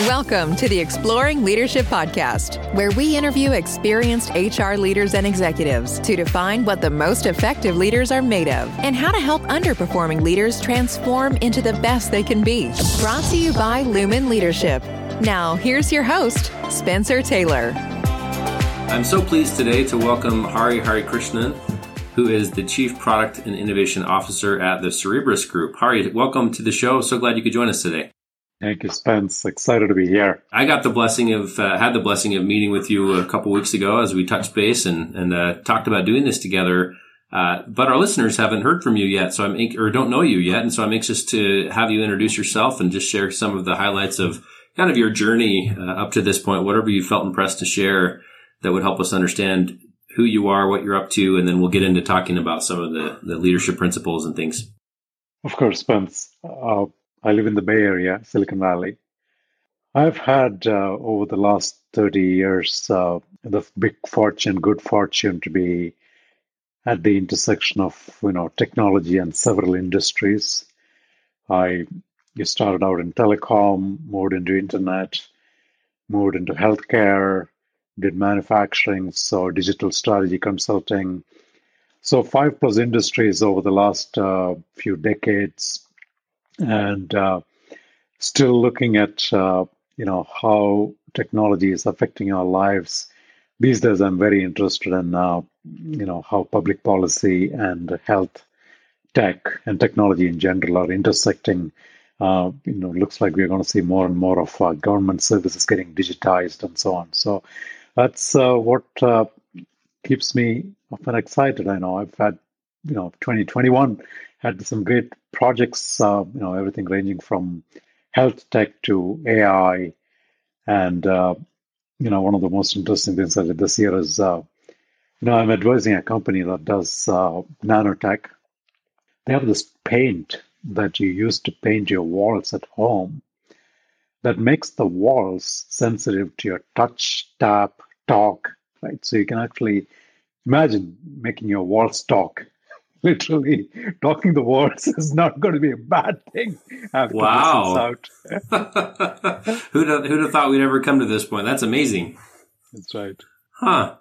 Welcome to the Exploring Leadership Podcast, where we interview experienced HR leaders and executives to define what the most effective leaders are made of and how to help underperforming leaders transform into the best they can be. Brought to you by Lumen Leadership. Now, here's your host, Spencer Taylor. I'm so pleased today to welcome Hari Harikrishnan, who is the Chief Product and Innovation Officer at the Cerebrus Group. Hari, welcome to the show. So glad you could join us today. Thank you, Spence. Excited to be here. I got the blessing of uh, had the blessing of meeting with you a couple weeks ago as we touched base and and uh, talked about doing this together. Uh, but our listeners haven't heard from you yet, so I'm or don't know you yet, and so I'm anxious to have you introduce yourself and just share some of the highlights of kind of your journey uh, up to this point. Whatever you felt impressed to share that would help us understand who you are, what you're up to, and then we'll get into talking about some of the the leadership principles and things. Of course, Spence. Uh, I live in the Bay Area, Silicon Valley. I've had uh, over the last 30 years uh, the big fortune, good fortune to be at the intersection of you know technology and several industries. I started out in telecom, moved into internet, moved into healthcare, did manufacturing, so digital strategy consulting. So five plus industries over the last uh, few decades and uh, still looking at uh, you know how technology is affecting our lives. These days, I'm very interested in uh, you know how public policy and health tech and technology in general are intersecting. Uh, you know, looks like we're going to see more and more of uh, government services getting digitized and so on. So that's uh, what keeps me often excited. I know I've had you know 2021 had some great projects, uh, you know, everything ranging from health tech to AI. And, uh, you know, one of the most interesting things did this year is, uh, you know, I'm advising a company that does uh, nanotech. They have this paint that you use to paint your walls at home that makes the walls sensitive to your touch, tap, talk, right? So you can actually imagine making your walls talk literally talking the words is not going to be a bad thing. wow! who'd have, who'd have thought we'd ever come to this point? That's amazing. That's right. Huh.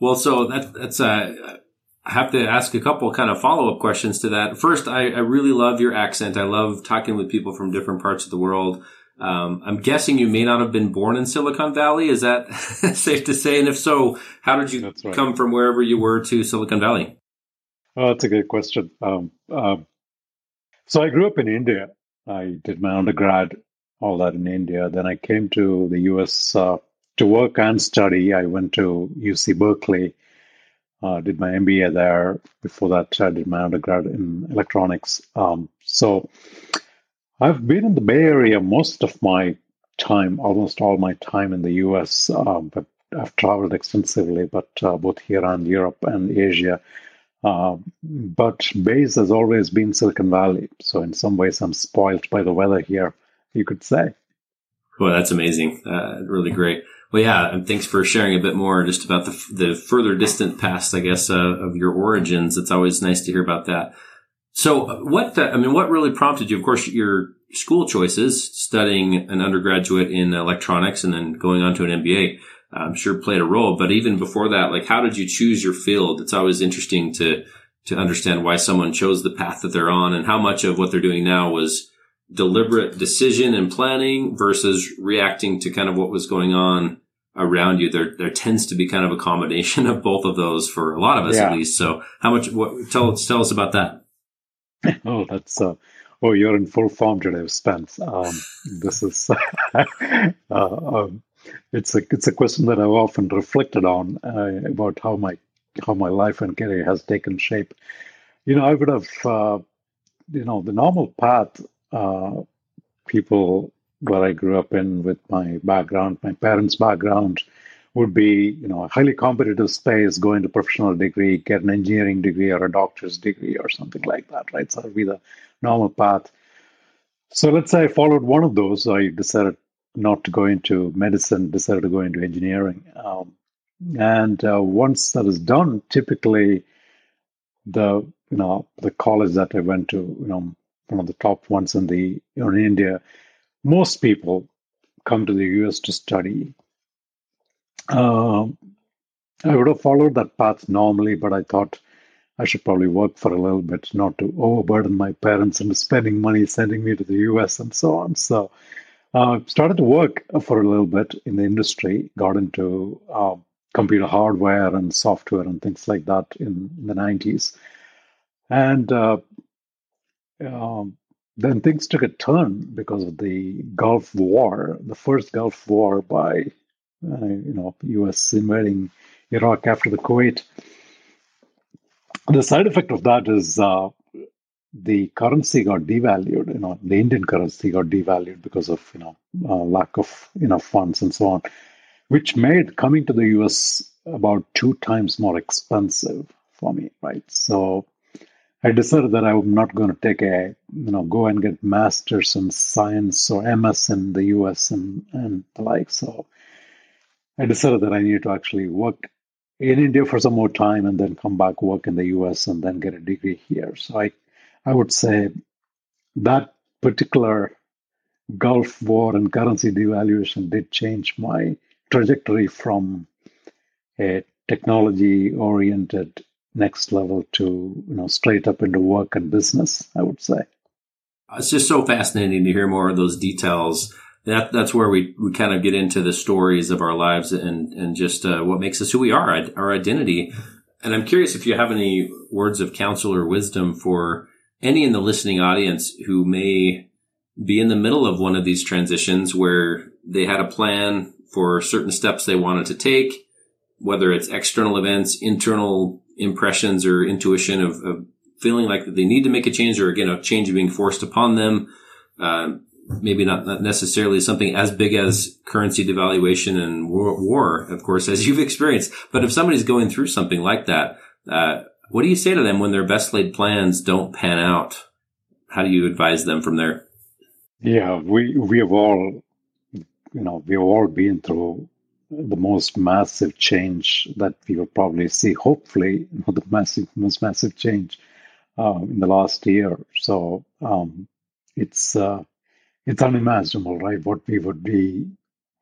Well, so that, that's uh, I have to ask a couple kind of follow up questions to that. First, I, I, really love your accent. I love talking with people from different parts of the world. Um, I'm guessing you may not have been born in Silicon Valley. Is that safe to say? And if so, how did you right. come from wherever you were to Silicon Valley? Oh, that's a good question. Um, uh, so I grew up in India. I did my undergrad, all that in India. Then I came to the US uh, to work and study. I went to UC Berkeley, uh, did my MBA there. Before that, I did my undergrad in electronics. Um, so I've been in the Bay Area most of my time, almost all my time in the US, um, but I've traveled extensively, but uh, both here and Europe and Asia. Uh, but base has always been Silicon Valley. So in some ways, I'm spoiled by the weather here, you could say. Well, that's amazing. Uh, really great. Well, yeah, and thanks for sharing a bit more just about the, the further distant past, I guess, uh, of your origins. It's always nice to hear about that. So uh, what, I mean, what really prompted you? Of course, your school choices, studying an undergraduate in electronics and then going on to an MBA. I'm sure played a role. But even before that, like how did you choose your field? It's always interesting to to understand why someone chose the path that they're on and how much of what they're doing now was deliberate decision and planning versus reacting to kind of what was going on around you. There there tends to be kind of a combination of both of those for a lot of us yeah. at least. So how much what tell tell us about that? Oh, that's uh Oh, you're in full form today, Spence. Um, this is uh, um, it's a it's a question that I've often reflected on uh, about how my how my life and career has taken shape. You know, I would have uh, you know the normal path uh, people where I grew up in with my background, my parents' background, would be you know a highly competitive space, go into professional degree, get an engineering degree or a doctor's degree or something like that, right? So that would be the normal path. So let's say I followed one of those. I decided not to go into medicine, decided to go into engineering. Um, and uh, once that is done, typically the you know the college that I went to, you know, one of the top ones in the in India, most people come to the US to study. Uh, I would have followed that path normally, but I thought I should probably work for a little bit, not to overburden my parents and spending money sending me to the US and so on. So uh, started to work for a little bit in the industry, got into uh, computer hardware and software and things like that in, in the 90s. And uh, um, then things took a turn because of the Gulf War, the first Gulf War by, uh, you know, U.S. invading Iraq after the Kuwait. The side effect of that is uh, the currency got devalued. You know, the Indian currency got devalued because of you know uh, lack of enough funds and so on, which made coming to the U.S. about two times more expensive for me. Right, so I decided that I'm not going to take a you know go and get masters in science or MS in the U.S. and and the like. So I decided that I needed to actually work in India for some more time and then come back work in the US and then get a degree here. So I I would say that particular Gulf War and currency devaluation did change my trajectory from a technology oriented next level to you know straight up into work and business i would say. It's just so fascinating to hear more of those details. That that's where we, we kind of get into the stories of our lives and and just uh, what makes us who we are our identity. And i'm curious if you have any words of counsel or wisdom for any in the listening audience who may be in the middle of one of these transitions where they had a plan for certain steps they wanted to take, whether it's external events, internal impressions or intuition of, of feeling like they need to make a change or again, a change being forced upon them. Uh, maybe not, not necessarily something as big as currency devaluation and war, war, of course, as you've experienced. But if somebody's going through something like that, uh, what do you say to them when their best laid plans don't pan out? How do you advise them from there? Yeah, we we have all, you know, we have all been through the most massive change that we will probably see. Hopefully, know, the massive, most massive change uh, in the last year. So um, it's uh, it's unimaginable, right? What we would be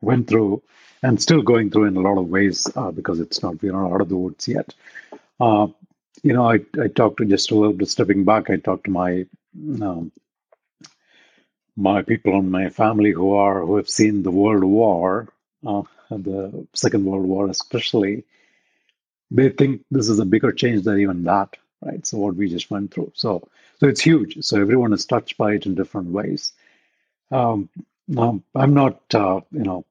went through and still going through in a lot of ways uh, because it's not we're not out of the woods yet. Uh, you know, I, I talked to just a little bit stepping back. I talked to my um, my people in my family who are who have seen the World War, uh, the Second World War especially. They think this is a bigger change than even that, right? So what we just went through. So so it's huge. So everyone is touched by it in different ways. Um, um, I'm not, uh, you know,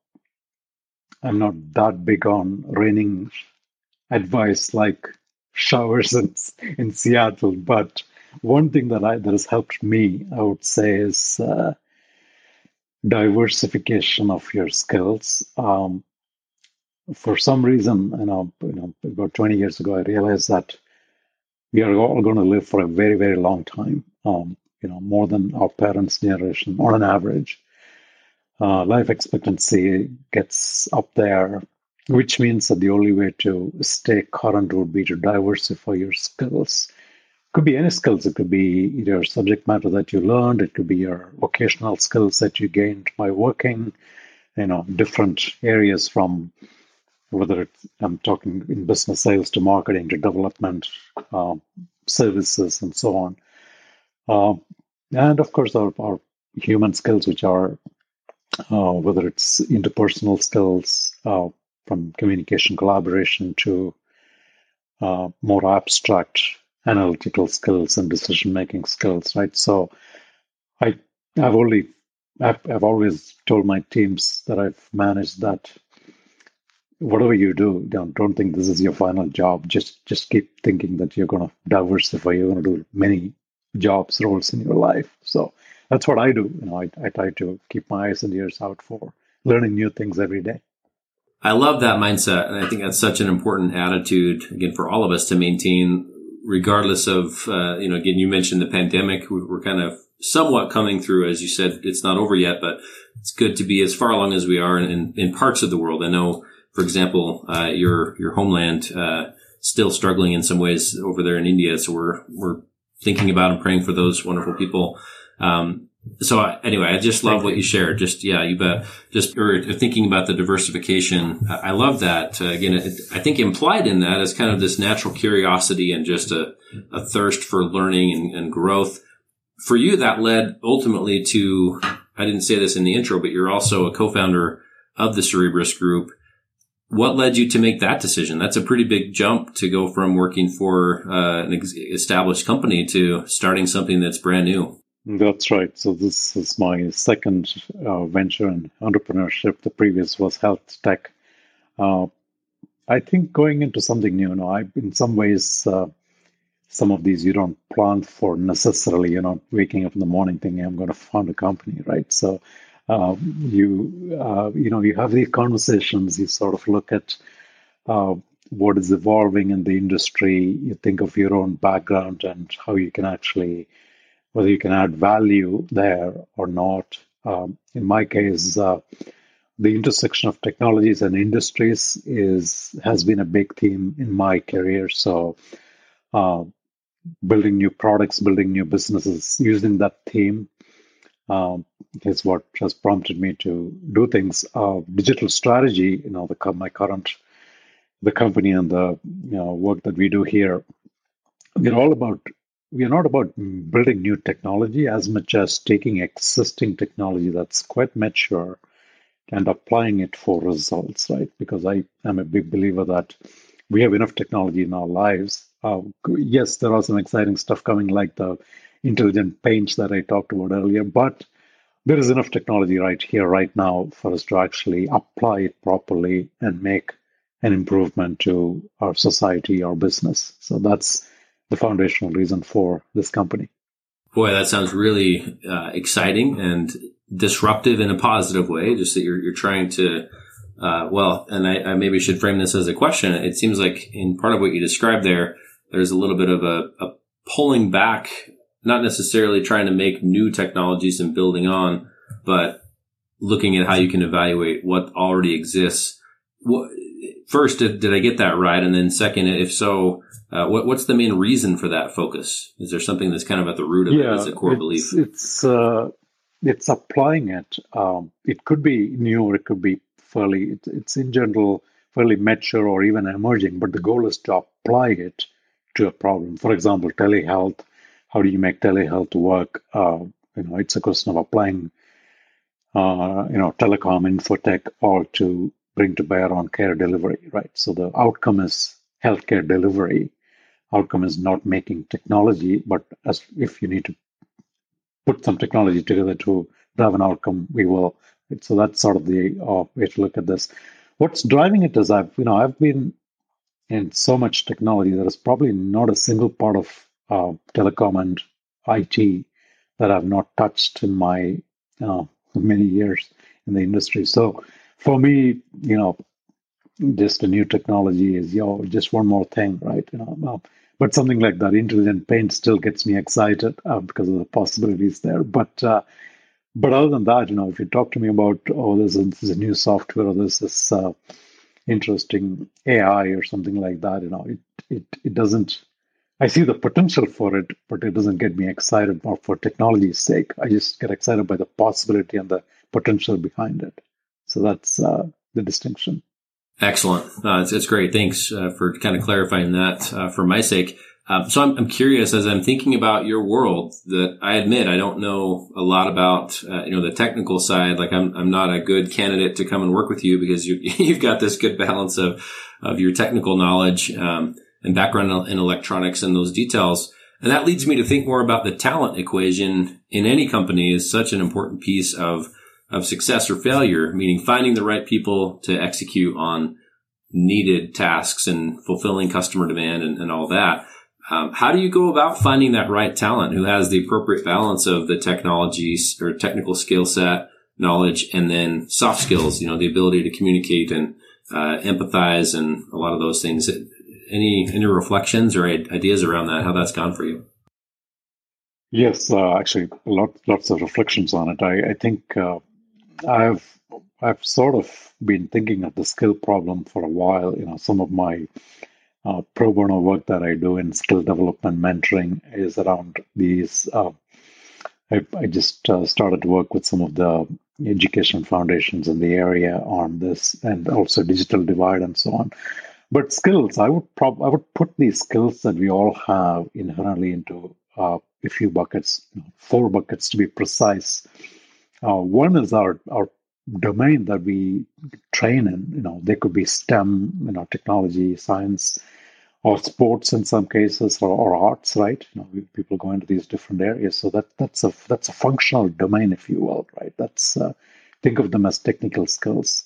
I'm not that big on raining advice like showers in, in Seattle. But one thing that I that has helped me, I would say, is uh, diversification of your skills. Um, for some reason, you know, you know, about 20 years ago, I realized that we are all going to live for a very, very long time. Um, you know, more than our parents' generation on an average. Uh, life expectancy gets up there which means that the only way to stay current would be to diversify your skills. Could be any skills. It could be your subject matter that you learned. It could be your vocational skills that you gained by working, you know, different areas from whether it's, I'm talking in business sales to marketing to development, uh, services, and so on. Uh, and of course, our, our human skills, which are uh, whether it's interpersonal skills, uh, from communication collaboration to uh, more abstract analytical skills and decision making skills right? So i i've only I've, I've always told my teams that i've managed that. Whatever you do don't, don't think this is your final job. Just just keep thinking that you're going to diversify. You're going to do many jobs roles in your life. So that's what i do. You know I, I try to keep my eyes and ears out for learning new things every day I love that mindset. And I think that's such an important attitude, again, for all of us to maintain, regardless of, uh, you know, again, you mentioned the pandemic. We're kind of somewhat coming through, as you said, it's not over yet, but it's good to be as far along as we are in, in parts of the world. I know, for example, uh, your, your homeland, uh, still struggling in some ways over there in India. So we're, we're thinking about and praying for those wonderful people. Um, so anyway, I just love what you shared. Just yeah, you bet. Just or thinking about the diversification, I love that. Uh, again, it, I think implied in that is kind of this natural curiosity and just a, a thirst for learning and, and growth. For you, that led ultimately to. I didn't say this in the intro, but you're also a co-founder of the Cerebrus Group. What led you to make that decision? That's a pretty big jump to go from working for uh, an established company to starting something that's brand new. That's right. So this is my second uh, venture in entrepreneurship. The previous was health tech. Uh, I think going into something new, you know, I in some ways, uh, some of these you don't plan for necessarily. You're not waking up in the morning thinking I'm going to found a company, right? So um, you uh, you know you have these conversations. You sort of look at uh, what is evolving in the industry. You think of your own background and how you can actually whether you can add value there or not. Um, in my case, uh, the intersection of technologies and industries is has been a big theme in my career. So, uh, building new products, building new businesses, using that theme um, is what has prompted me to do things. Uh, digital strategy, you know, the my current the company and the you know work that we do here, we're all about we are not about building new technology as much as taking existing technology that's quite mature and applying it for results, right? Because I am a big believer that we have enough technology in our lives. Uh, yes, there are some exciting stuff coming, like the intelligent paints that I talked about earlier, but there is enough technology right here, right now, for us to actually apply it properly and make an improvement to our society, our business. So that's the foundational reason for this company. Boy, that sounds really uh, exciting and disruptive in a positive way. Just that you're, you're trying to, uh, well, and I, I, maybe should frame this as a question. It seems like in part of what you described there, there's a little bit of a, a pulling back, not necessarily trying to make new technologies and building on, but looking at how you can evaluate what already exists. What, first, did, did I get that right? And then second, if so, uh, what, what's the main reason for that focus? Is there something that's kind of at the root of yeah, it as a core it's, belief? It's uh, it's applying it. Um, it could be new, or it could be fairly. It, it's in general fairly mature or even emerging. But the goal is to apply it to a problem. For example, telehealth. How do you make telehealth work? Uh, you know, it's a question of applying, uh, you know, telecom infotech all to bring to bear on care delivery, right? So the outcome is healthcare delivery outcome is not making technology, but as if you need to put some technology together to drive an outcome, we will. So that's sort of the uh, way to look at this. What's driving it is I've you know I've been in so much technology there is probably not a single part of uh, telecom and IT that I've not touched in my uh, many years in the industry. So for me, you know, just a new technology is you know, just one more thing, right? You know, but something like that, intelligent paint, still gets me excited uh, because of the possibilities there. But uh, but other than that, you know, if you talk to me about oh, there's a, a new software or there's this uh, interesting AI or something like that, you know, it it it doesn't. I see the potential for it, but it doesn't get me excited for technology's sake. I just get excited by the possibility and the potential behind it. So that's uh, the distinction. Excellent. Uh, it's, it's, great. Thanks uh, for kind of clarifying that uh, for my sake. Um, so I'm, I'm, curious as I'm thinking about your world that I admit I don't know a lot about, uh, you know, the technical side. Like I'm, I'm not a good candidate to come and work with you because you, you've got this good balance of, of your technical knowledge, um, and background in electronics and those details. And that leads me to think more about the talent equation in any company is such an important piece of of success or failure, meaning finding the right people to execute on needed tasks and fulfilling customer demand and, and all that. Um, how do you go about finding that right talent who has the appropriate balance of the technologies or technical skill set, knowledge, and then soft skills, you know, the ability to communicate and uh, empathize and a lot of those things. Any, any reflections or ideas around that, how that's gone for you? Yes, uh, actually, lot, lots of reflections on it. I, I think uh, I've I've sort of been thinking of the skill problem for a while. You know, some of my uh, pro bono work that I do in skill development mentoring is around these uh, I, I just uh, started to work with some of the education foundations in the area on this, and also digital divide and so on. But skills, I would prob- I would put these skills that we all have inherently into uh, a few buckets, four buckets to be precise. Uh, one is our our domain that we train in. You know, they could be STEM, you know, technology, science, or sports in some cases, or, or arts. Right? You know, people go into these different areas. So that that's a that's a functional domain, if you will. Right? That's uh, think of them as technical skills.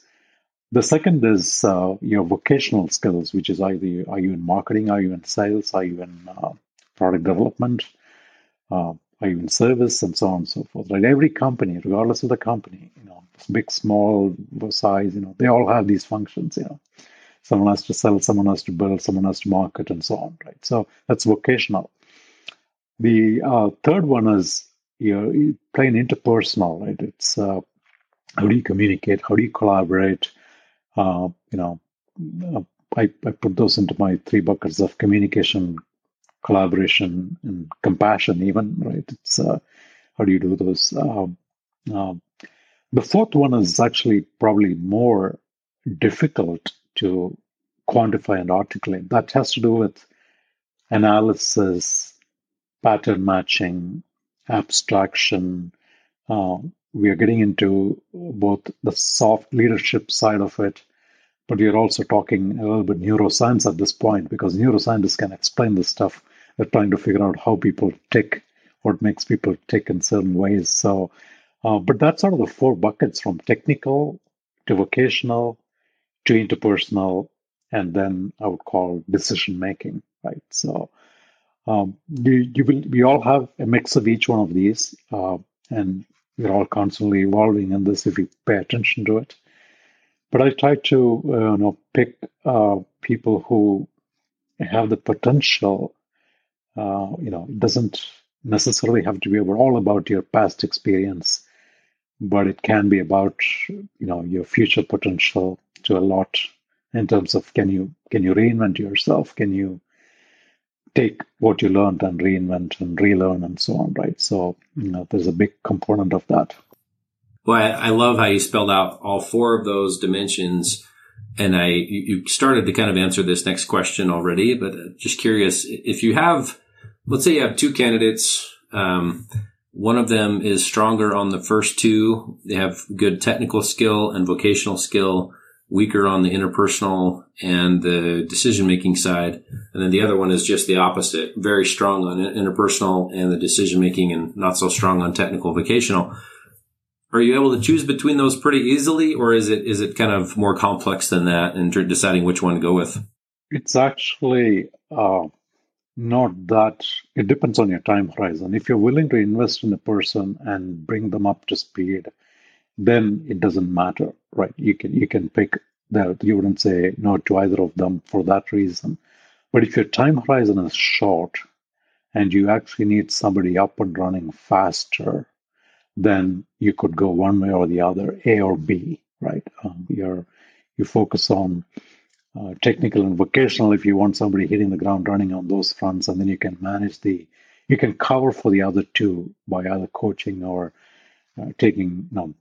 The second is uh, your vocational skills, which is either are you in marketing, are you in sales, are you in uh, product development, uh, you in service, and so on and so forth. Right? Every company, regardless of the company, you know, big, small, size, you know, they all have these functions. You know, someone has to sell, someone has to build, someone has to market, and so on. Right? So that's vocational. The uh, third one is you're plain interpersonal. Right? It's uh, how do you communicate? How do you collaborate? Uh, you know, uh, I, I put those into my three buckets of communication, collaboration, and compassion. Even right, it's uh, how do you do those? Um, um, the fourth one is actually probably more difficult to quantify and articulate. That has to do with analysis, pattern matching, abstraction, uh, we are getting into both the soft leadership side of it, but we are also talking a little bit neuroscience at this point because neuroscientists can explain this stuff. They're trying to figure out how people tick, what makes people tick in certain ways. So, uh, but that's sort of the four buckets from technical to vocational to interpersonal, and then I would call decision making, right? So, um, you, you will, we all have a mix of each one of these, uh, and we're all constantly evolving in this if we pay attention to it. But I try to uh, you know pick uh, people who have the potential. Uh, you know, it doesn't necessarily have to be all about your past experience, but it can be about you know your future potential to a lot in terms of can you can you reinvent yourself? Can you take what you learned and reinvent and relearn and so on, right? So, you know, there's a big component of that. Well, I, I love how you spelled out all four of those dimensions. And I, you started to kind of answer this next question already, but uh, just curious if you have, let's say you have two candidates, um, one of them is stronger on the first two. They have good technical skill and vocational skill weaker on the interpersonal and the decision making side. And then the other one is just the opposite, very strong on interpersonal and the decision making and not so strong on technical vocational. Are you able to choose between those pretty easily or is it, is it kind of more complex than that in deciding which one to go with? It's actually, uh, not that it depends on your time horizon. If you're willing to invest in a person and bring them up to speed, then it doesn't matter, right? You can you can pick that. You wouldn't say no to either of them for that reason. But if your time horizon is short and you actually need somebody up and running faster, then you could go one way or the other, A or B, right? Um, you're you focus on uh, technical and vocational if you want somebody hitting the ground running on those fronts, and then you can manage the you can cover for the other two by either coaching or uh, taking you know,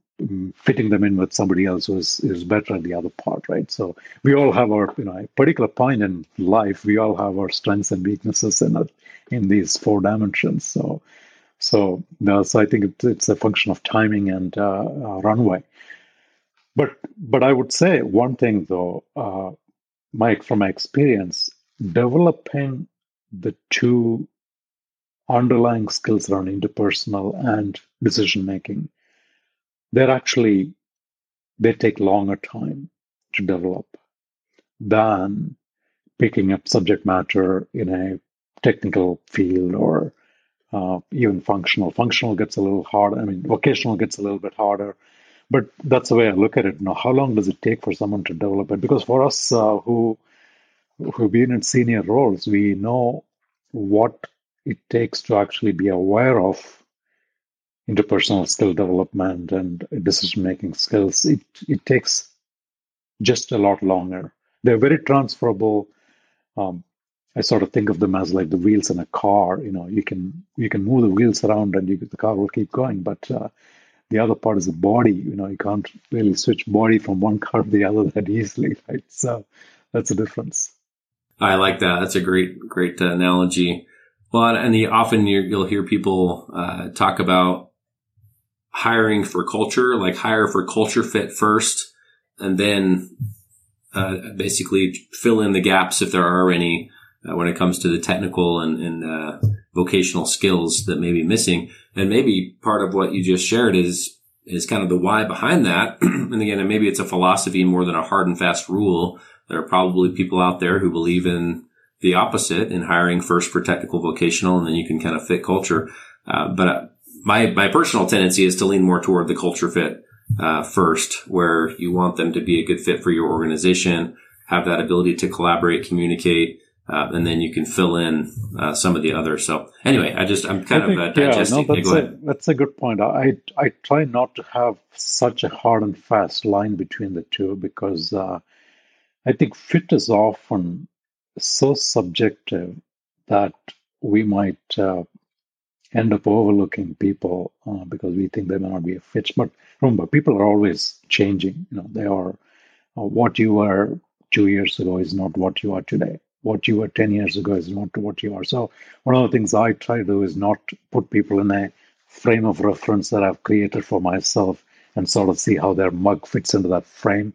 fitting them in with somebody else who is, is better at the other part, right? So we all have our, you know, a particular point in life, we all have our strengths and weaknesses in it, in these four dimensions. So, so, so I think it, it's a function of timing and uh, uh, runway. But, but I would say one thing though, uh, Mike, from my experience, developing the two underlying skills around interpersonal and decision making they're actually they take longer time to develop than picking up subject matter in a technical field or uh, even functional. Functional gets a little harder. I mean, vocational gets a little bit harder. But that's the way I look at it. Know, how long does it take for someone to develop it? Because for us uh, who who've been in senior roles, we know what it takes to actually be aware of interpersonal skill development and decision making skills, it, it takes just a lot longer. They're very transferable. Um, I sort of think of them as like the wheels in a car. You know, you can you can move the wheels around and you, the car will keep going. But uh, the other part is the body. You know, you can't really switch body from one car to the other that easily, right? So that's a difference. I like that. That's a great great uh, analogy. Well, and the, often you will hear people uh, talk about hiring for culture, like hire for culture fit first, and then uh, basically fill in the gaps if there are any uh, when it comes to the technical and, and uh, vocational skills that may be missing. And maybe part of what you just shared is is kind of the why behind that. and again, maybe it's a philosophy more than a hard and fast rule. There are probably people out there who believe in the opposite in hiring first for technical vocational, and then you can kind of fit culture. Uh, but uh, my my personal tendency is to lean more toward the culture fit uh, first, where you want them to be a good fit for your organization, have that ability to collaborate, communicate, uh, and then you can fill in uh, some of the others. So anyway, I just I'm kind think, of uh, digesting. Yeah, no, that's, a, that's a good point. I I try not to have such a hard and fast line between the two because uh, I think fit is often so subjective that we might uh, end up overlooking people uh, because we think they may not be a fit. But remember, people are always changing. You know, they are uh, what you were two years ago is not what you are today. What you were ten years ago is not what you are. So one of the things I try to do is not put people in a frame of reference that I've created for myself and sort of see how their mug fits into that frame.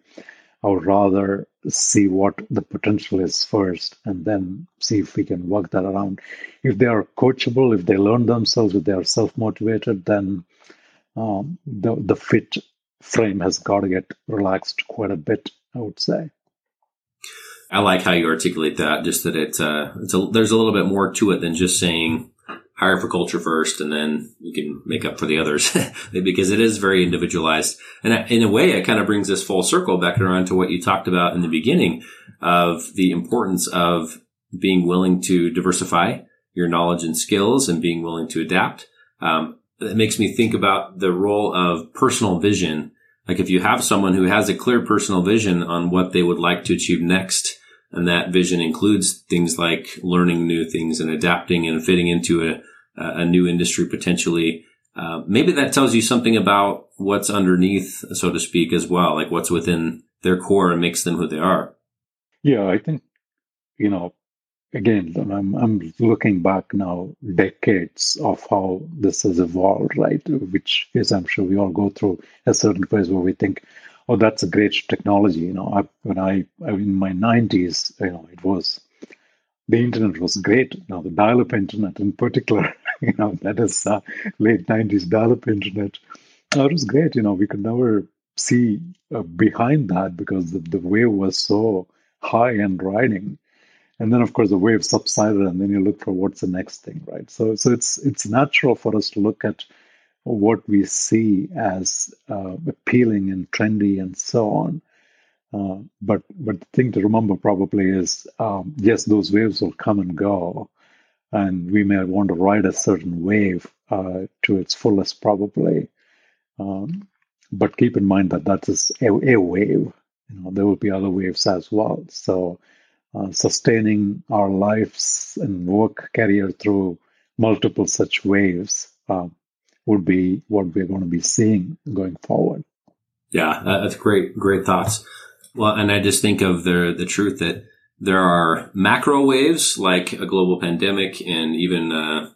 I would rather see what the potential is first and then see if we can work that around. If they are coachable, if they learn themselves, if they are self motivated, then um, the, the fit frame has got to get relaxed quite a bit, I would say. I like how you articulate that. Just that it, uh, it's a, there's a little bit more to it than just saying hire for culture first and then you can make up for the others because it is very individualized. And in a way, it kind of brings this full circle back around to what you talked about in the beginning of the importance of being willing to diversify your knowledge and skills and being willing to adapt. Um, it makes me think about the role of personal vision. Like if you have someone who has a clear personal vision on what they would like to achieve next, and that vision includes things like learning new things and adapting and fitting into a, a new industry potentially. Uh, maybe that tells you something about what's underneath, so to speak, as well, like what's within their core and makes them who they are. Yeah, I think, you know, again, I'm, I'm looking back now decades of how this has evolved, right? Which is, I'm sure we all go through a certain phase where we think, oh, that's a great technology. You know, I, when I, I in my 90s, you know, it was the internet was great. Now the dial-up internet in particular, you know, that is uh, late 90s dial-up internet. That was great. You know, we could never see uh, behind that because the, the wave was so high and riding. And then, of course, the wave subsided, and then you look for what's the next thing, right? So, so it's it's natural for us to look at what we see as uh, appealing and trendy and so on. Uh, but but the thing to remember probably is um, yes, those waves will come and go, and we may want to ride a certain wave uh, to its fullest probably. Um, but keep in mind that that is a, a, wave. You know, there will be other waves as well. So uh, sustaining our lives and work career through multiple such waves um, would be what we're going to be seeing going forward. Yeah, that's great, great thoughts. Well, and I just think of the the truth that there are macro waves like a global pandemic and even uh,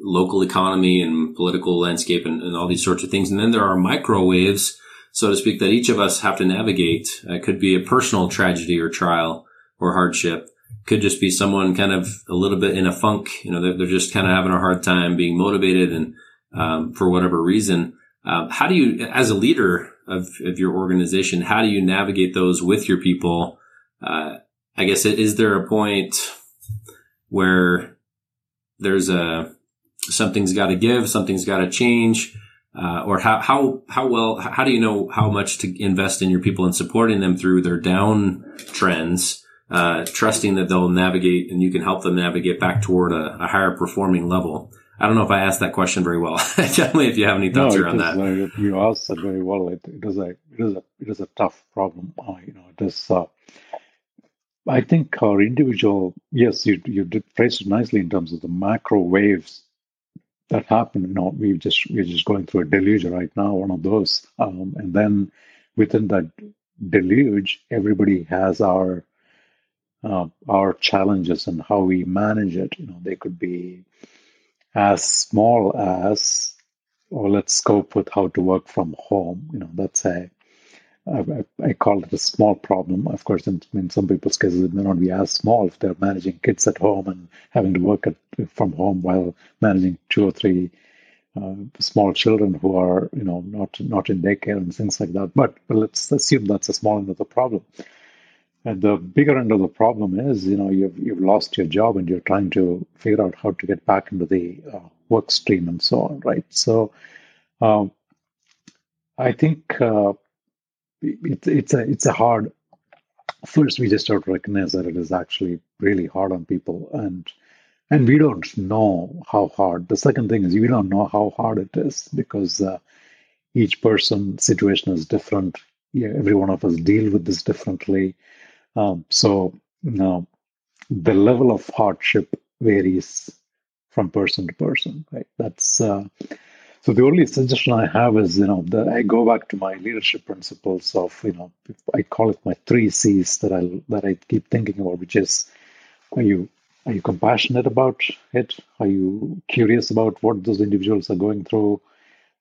local economy and political landscape and, and, all these sorts of things, and then there are micro waves, so to speak, that each of us have to navigate. It could be a personal tragedy or trial or hardship. Could just be someone kind of a little bit in a funk. You know, they're, they're just kind of having a hard time being motivated and um, for whatever reason. Um, how do you, as a leader of, of your organization, how do you navigate those with your people? Uh, I guess is there a point where there's a something's got to give, something's got to change, uh, or how how how well how do you know how much to invest in your people and supporting them through their down trends, uh, trusting that they'll navigate and you can help them navigate back toward a, a higher performing level. I don't know if I asked that question very well. Tell me if you have any thoughts no, around that. Uh, you asked that very well. It, it is a it is a it is a tough problem. Uh, you know, it is. Uh, I think our individual, yes, you you did phrase it nicely in terms of the macro waves that happen. You know, we just we're just going through a deluge right now, one of those, um, and then within that deluge, everybody has our uh, our challenges and how we manage it. You know, they could be as small as, or let's scope with how to work from home. You know, that's a I, I, call it a small problem. Of course, in, in, some people's cases, it may not be as small if they're managing kids at home and having to work at, from home while managing two or three uh, small children who are, you know, not not in daycare and things like that. But, but let's assume that's a small the problem. And the bigger end of the problem is, you know, you've you've lost your job and you're trying to figure out how to get back into the uh, work stream and so on, right? So, um, I think. Uh, it's it's a it's a hard. First, we just have to recognize that it is actually really hard on people, and and we don't know how hard. The second thing is we don't know how hard it is because uh, each person situation is different. Yeah, every one of us deal with this differently. Um, so you know, the level of hardship varies from person to person. Right? That's uh, so the only suggestion I have is, you know, that I go back to my leadership principles of, you know, I call it my three C's that I that I keep thinking about, which is, are you are you compassionate about it? Are you curious about what those individuals are going through?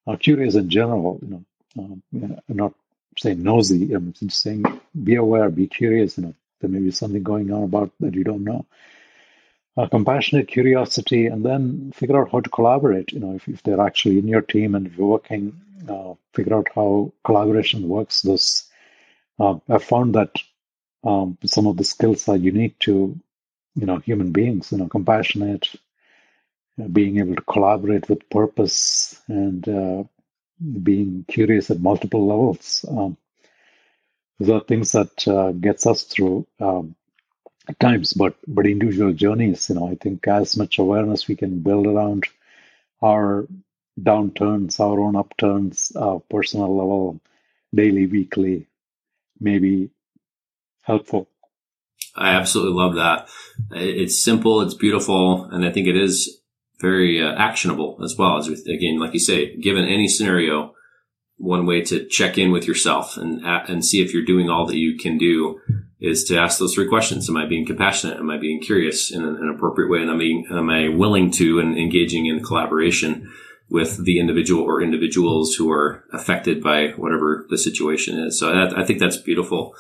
Are curious in general, you know, um, not saying nosy. I'm just saying be aware, be curious. You know, there may be something going on about that you don't know uh, compassionate curiosity, and then figure out how to collaborate. You know, if, if they're actually in your team and you're working, uh, figure out how collaboration works. Those uh, I've found that um, some of the skills are unique to you know human beings. You know, compassionate, uh, being able to collaborate with purpose, and uh, being curious at multiple levels. Um, those are things that uh, gets us through um, times, but but individual journeys. You know, I think as much awareness we can build around our downturns, our own upturns, uh, personal level, daily, weekly, maybe helpful. I absolutely love that. It's simple, it's beautiful, and I think it is very uh, actionable as well. As with, again, like you say, given any scenario, one way to check in with yourself and and see if you're doing all that you can do is to ask those three questions. Am I being compassionate? Am I being curious in an, appropriate way? And am I, am I willing to and engaging in collaboration with the individual or individuals who are affected by whatever the situation is? So that, I think that's beautiful.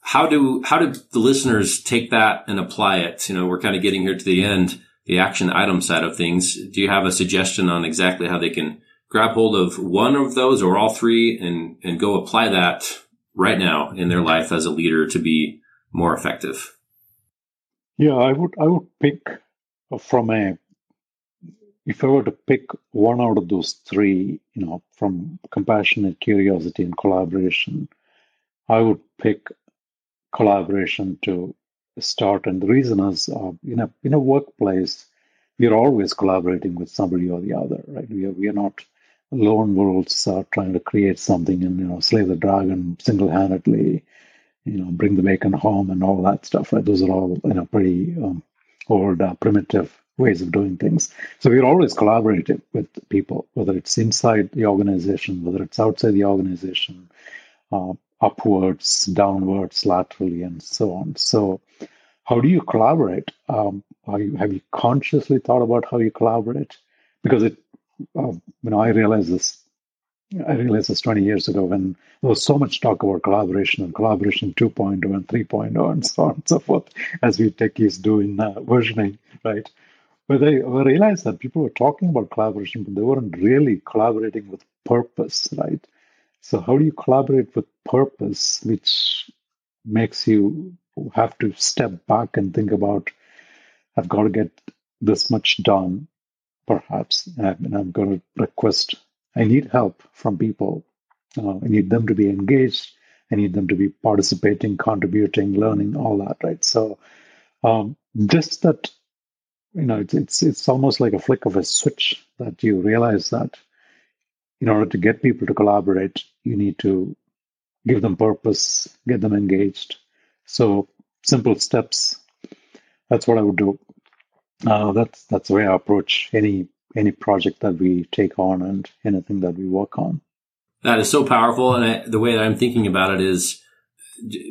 How do, how do the listeners take that and apply it? You know, we're kind of getting here to the end, the action item side of things. Do you have a suggestion on exactly how they can grab hold of one of those or all three and, and go apply that right now in their life as a leader to be more effective? Yeah, I would I would pick from a if I were to pick one out of those three, you know, from compassionate curiosity and collaboration, I would pick collaboration to start. And the reason is, uh, in a in a workplace, we are always collaborating with somebody or the other, right? We are we are not lone wolves uh, trying to create something and you know slay the dragon single handedly, you know, bring the bacon home and all that stuff. Right? Those are all you know pretty um, old uh, primitive ways of doing things. So we're always collaborating with people, whether it's inside the organization, whether it's outside the organization, uh, upwards, downwards, laterally, and so on. So, how do you collaborate? Um, you, have you consciously thought about how you collaborate? Because it um, you know, I realized this. I realized this 20 years ago when there was so much talk about collaboration and collaboration 2.0 and 3.0 and so on and so forth, as we techies do in uh, versioning, right? But I realized that people were talking about collaboration, but they weren't really collaborating with purpose, right? So, how do you collaborate with purpose, which makes you have to step back and think about, I've got to get this much done perhaps, and I'm going to request, I need help from people. Uh, I need them to be engaged. I need them to be participating, contributing, learning, all that, right? So, um, just that, you know, it's, it's it's almost like a flick of a switch that you realize that in order to get people to collaborate, you need to give them purpose, get them engaged. So simple steps. That's what I would do. Uh, that's that's the way I approach any any project that we take on and anything that we work on. That is so powerful, and I, the way that I'm thinking about it is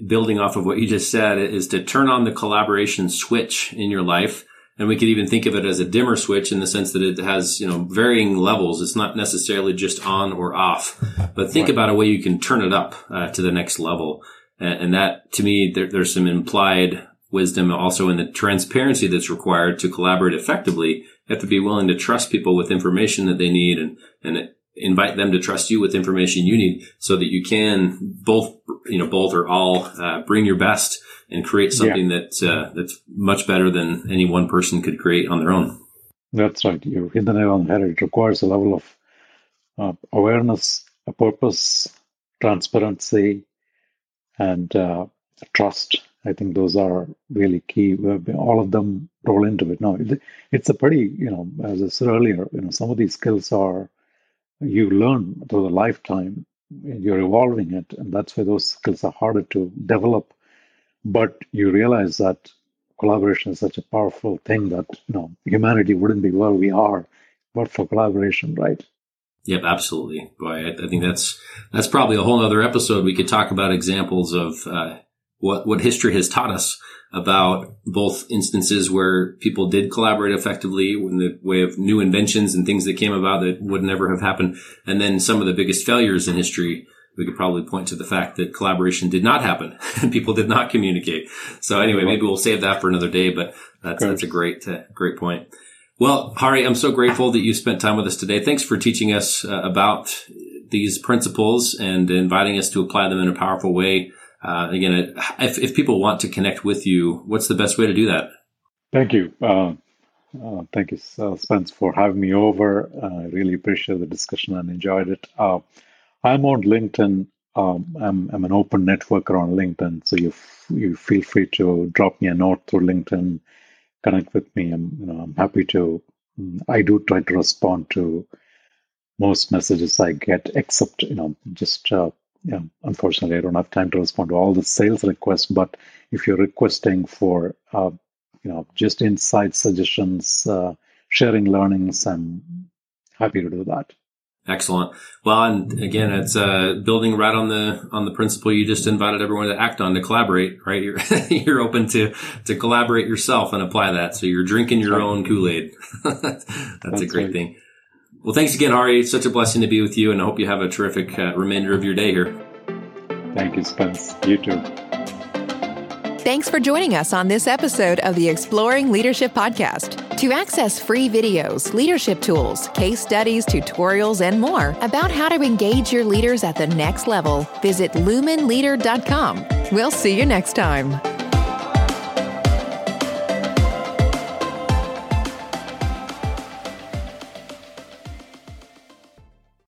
building off of what you just said is to turn on the collaboration switch in your life. And we could even think of it as a dimmer switch in the sense that it has, you know, varying levels. It's not necessarily just on or off, but think right. about a way you can turn it up uh, to the next level. And, and that to me, there, there's some implied wisdom also in the transparency that's required to collaborate effectively. You have to be willing to trust people with information that they need and, and invite them to trust you with information you need so that you can both, you know, both or all uh, bring your best and create something yeah. that uh, that's much better than any one person could create on their own. That's right. You hit the nail on the head. It requires a level of uh, awareness, a purpose, transparency, and uh, trust. I think those are really key. All of them roll into it. Now, it's a pretty, you know, as I said earlier, you know, some of these skills are you learn through the lifetime. You're evolving it, and that's why those skills are harder to develop. But you realize that collaboration is such a powerful thing that you know humanity wouldn't be where we are but for collaboration, right? Yep, absolutely. Boy, I, I think that's that's probably a whole other episode. We could talk about examples of uh, what what history has taught us about both instances where people did collaborate effectively in the way of new inventions and things that came about that would never have happened. And then some of the biggest failures in history, we could probably point to the fact that collaboration did not happen and people did not communicate. So anyway, maybe we'll save that for another day, but that's, that's a great, uh, great point. Well, Hari, I'm so grateful that you spent time with us today. Thanks for teaching us uh, about these principles and inviting us to apply them in a powerful way uh, again, if, if people want to connect with you, what's the best way to do that? Thank you. Uh, uh, thank you, uh, Spence, for having me over. I really appreciate the discussion and enjoyed it. I'm on LinkedIn. Um, I'm, I'm an open networker on LinkedIn, so you f- you feel free to drop me a note through LinkedIn, connect with me. I'm you know I'm happy to. Mm, I do try to respond to most messages I get, except you know just uh, yeah, unfortunately, I don't have time to respond to all the sales requests. But if you're requesting for, uh, you know, just insight suggestions, uh, sharing learnings, I'm happy to do that. Excellent. Well, and again, it's uh, building right on the on the principle you just invited everyone to act on to collaborate. Right, you're you're open to to collaborate yourself and apply that. So you're drinking your own Kool Aid. That's, That's, a great right. thing. Well, thanks again, Hari. It's such a blessing to be with you, and I hope you have a terrific uh, remainder of your day here. Thank you, Spence. You too. Thanks for joining us on this episode of the Exploring Leadership Podcast. To access free videos, leadership tools, case studies, tutorials, and more about how to engage your leaders at the next level, visit lumenleader.com. We'll see you next time.